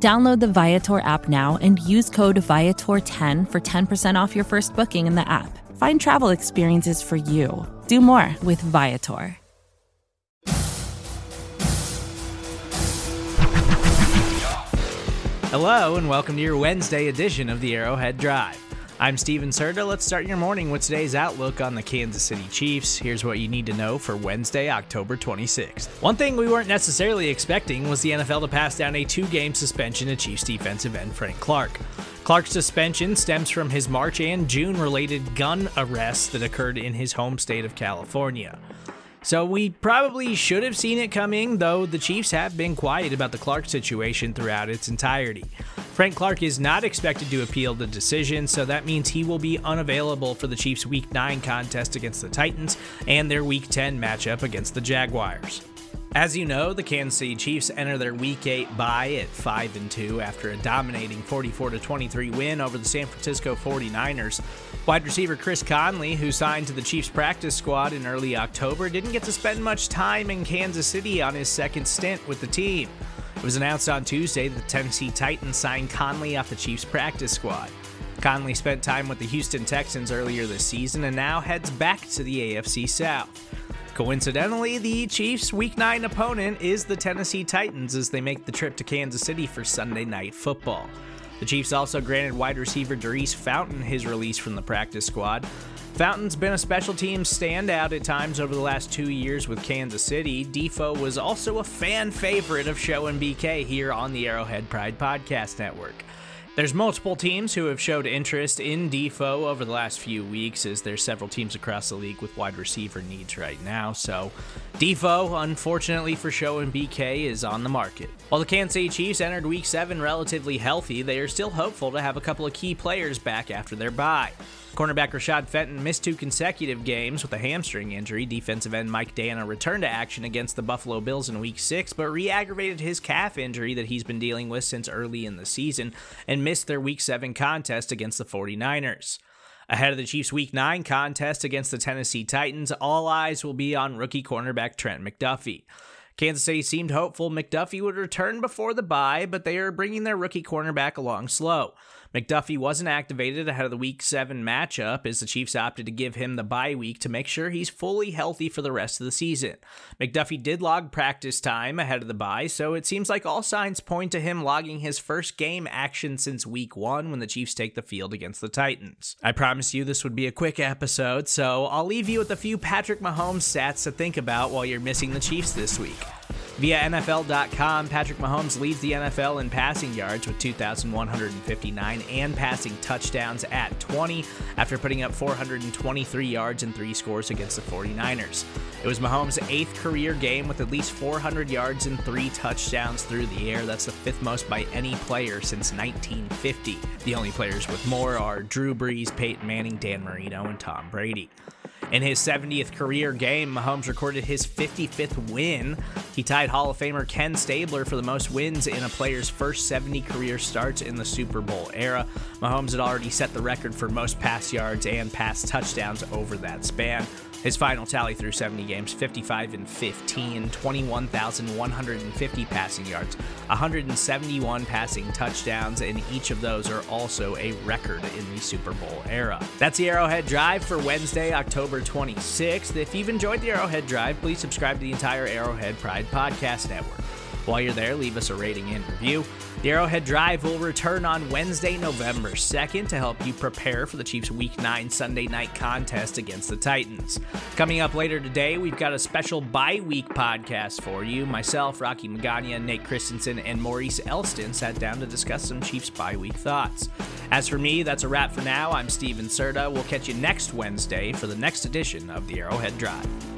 Download the Viator app now and use code Viator10 for 10% off your first booking in the app. Find travel experiences for you. Do more with Viator. Hello, and welcome to your Wednesday edition of the Arrowhead Drive. I'm Stephen Serda. Let's start your morning with today's outlook on the Kansas City Chiefs. Here's what you need to know for Wednesday, October 26th. One thing we weren't necessarily expecting was the NFL to pass down a two game suspension to Chiefs defensive end Frank Clark. Clark's suspension stems from his March and June related gun arrests that occurred in his home state of California. So we probably should have seen it coming, though the Chiefs have been quiet about the Clark situation throughout its entirety. Frank Clark is not expected to appeal the decision, so that means he will be unavailable for the Chiefs' Week 9 contest against the Titans and their Week 10 matchup against the Jaguars. As you know, the Kansas City Chiefs enter their Week 8 bye at 5 and 2 after a dominating 44 23 win over the San Francisco 49ers. Wide receiver Chris Conley, who signed to the Chiefs practice squad in early October, didn't get to spend much time in Kansas City on his second stint with the team. It was announced on Tuesday that the Tennessee Titans signed Conley off the Chiefs practice squad. Conley spent time with the Houston Texans earlier this season and now heads back to the AFC South. Coincidentally, the Chiefs' Week 9 opponent is the Tennessee Titans as they make the trip to Kansas City for Sunday Night Football. The Chiefs also granted wide receiver Daurice Fountain his release from the practice squad. Fountain's been a special teams standout at times over the last two years with Kansas City. Defoe was also a fan favorite of Show and BK here on the Arrowhead Pride Podcast Network. There's multiple teams who have showed interest in Defoe over the last few weeks, as there's several teams across the league with wide receiver needs right now. So, Defoe, unfortunately for Show and BK, is on the market. While the Kansas City Chiefs entered Week 7 relatively healthy, they are still hopeful to have a couple of key players back after their bye. Cornerback Rashad Fenton missed two consecutive games with a hamstring injury. Defensive end Mike Danna returned to action against the Buffalo Bills in Week 6, but re aggravated his calf injury that he's been dealing with since early in the season and missed their Week 7 contest against the 49ers. Ahead of the Chiefs' Week 9 contest against the Tennessee Titans, all eyes will be on rookie cornerback Trent McDuffie. Kansas City seemed hopeful McDuffie would return before the bye, but they are bringing their rookie cornerback along slow. McDuffie wasn't activated ahead of the Week 7 matchup as the Chiefs opted to give him the bye week to make sure he's fully healthy for the rest of the season. McDuffie did log practice time ahead of the bye, so it seems like all signs point to him logging his first game action since Week 1 when the Chiefs take the field against the Titans. I promised you this would be a quick episode, so I'll leave you with a few Patrick Mahomes stats to think about while you're missing the Chiefs this week. Via NFL.com, Patrick Mahomes leads the NFL in passing yards with 2,159 and passing touchdowns at 20 after putting up 423 yards and three scores against the 49ers. It was Mahomes' eighth career game with at least 400 yards and three touchdowns through the air. That's the fifth most by any player since 1950. The only players with more are Drew Brees, Peyton Manning, Dan Marino, and Tom Brady. In his 70th career game, Mahomes recorded his 55th win. He tied Hall of Famer Ken Stabler for the most wins in a player's first 70 career starts in the Super Bowl era. Mahomes had already set the record for most pass yards and pass touchdowns over that span. His final tally through 70 games 55 and 15, 21,150 passing yards, 171 passing touchdowns, and each of those are also a record in the Super Bowl era. That's the Arrowhead Drive for Wednesday, October 26th. If you've enjoyed the Arrowhead Drive, please subscribe to the entire Arrowhead Pride Podcast Network. While you're there, leave us a rating and review. The Arrowhead Drive will return on Wednesday, November 2nd to help you prepare for the Chiefs' Week 9 Sunday night contest against the Titans. Coming up later today, we've got a special bye week podcast for you. Myself, Rocky Magana, Nate Christensen, and Maurice Elston sat down to discuss some Chiefs bye week thoughts. As for me, that's a wrap for now. I'm Stephen Serda. We'll catch you next Wednesday for the next edition of the Arrowhead Drive.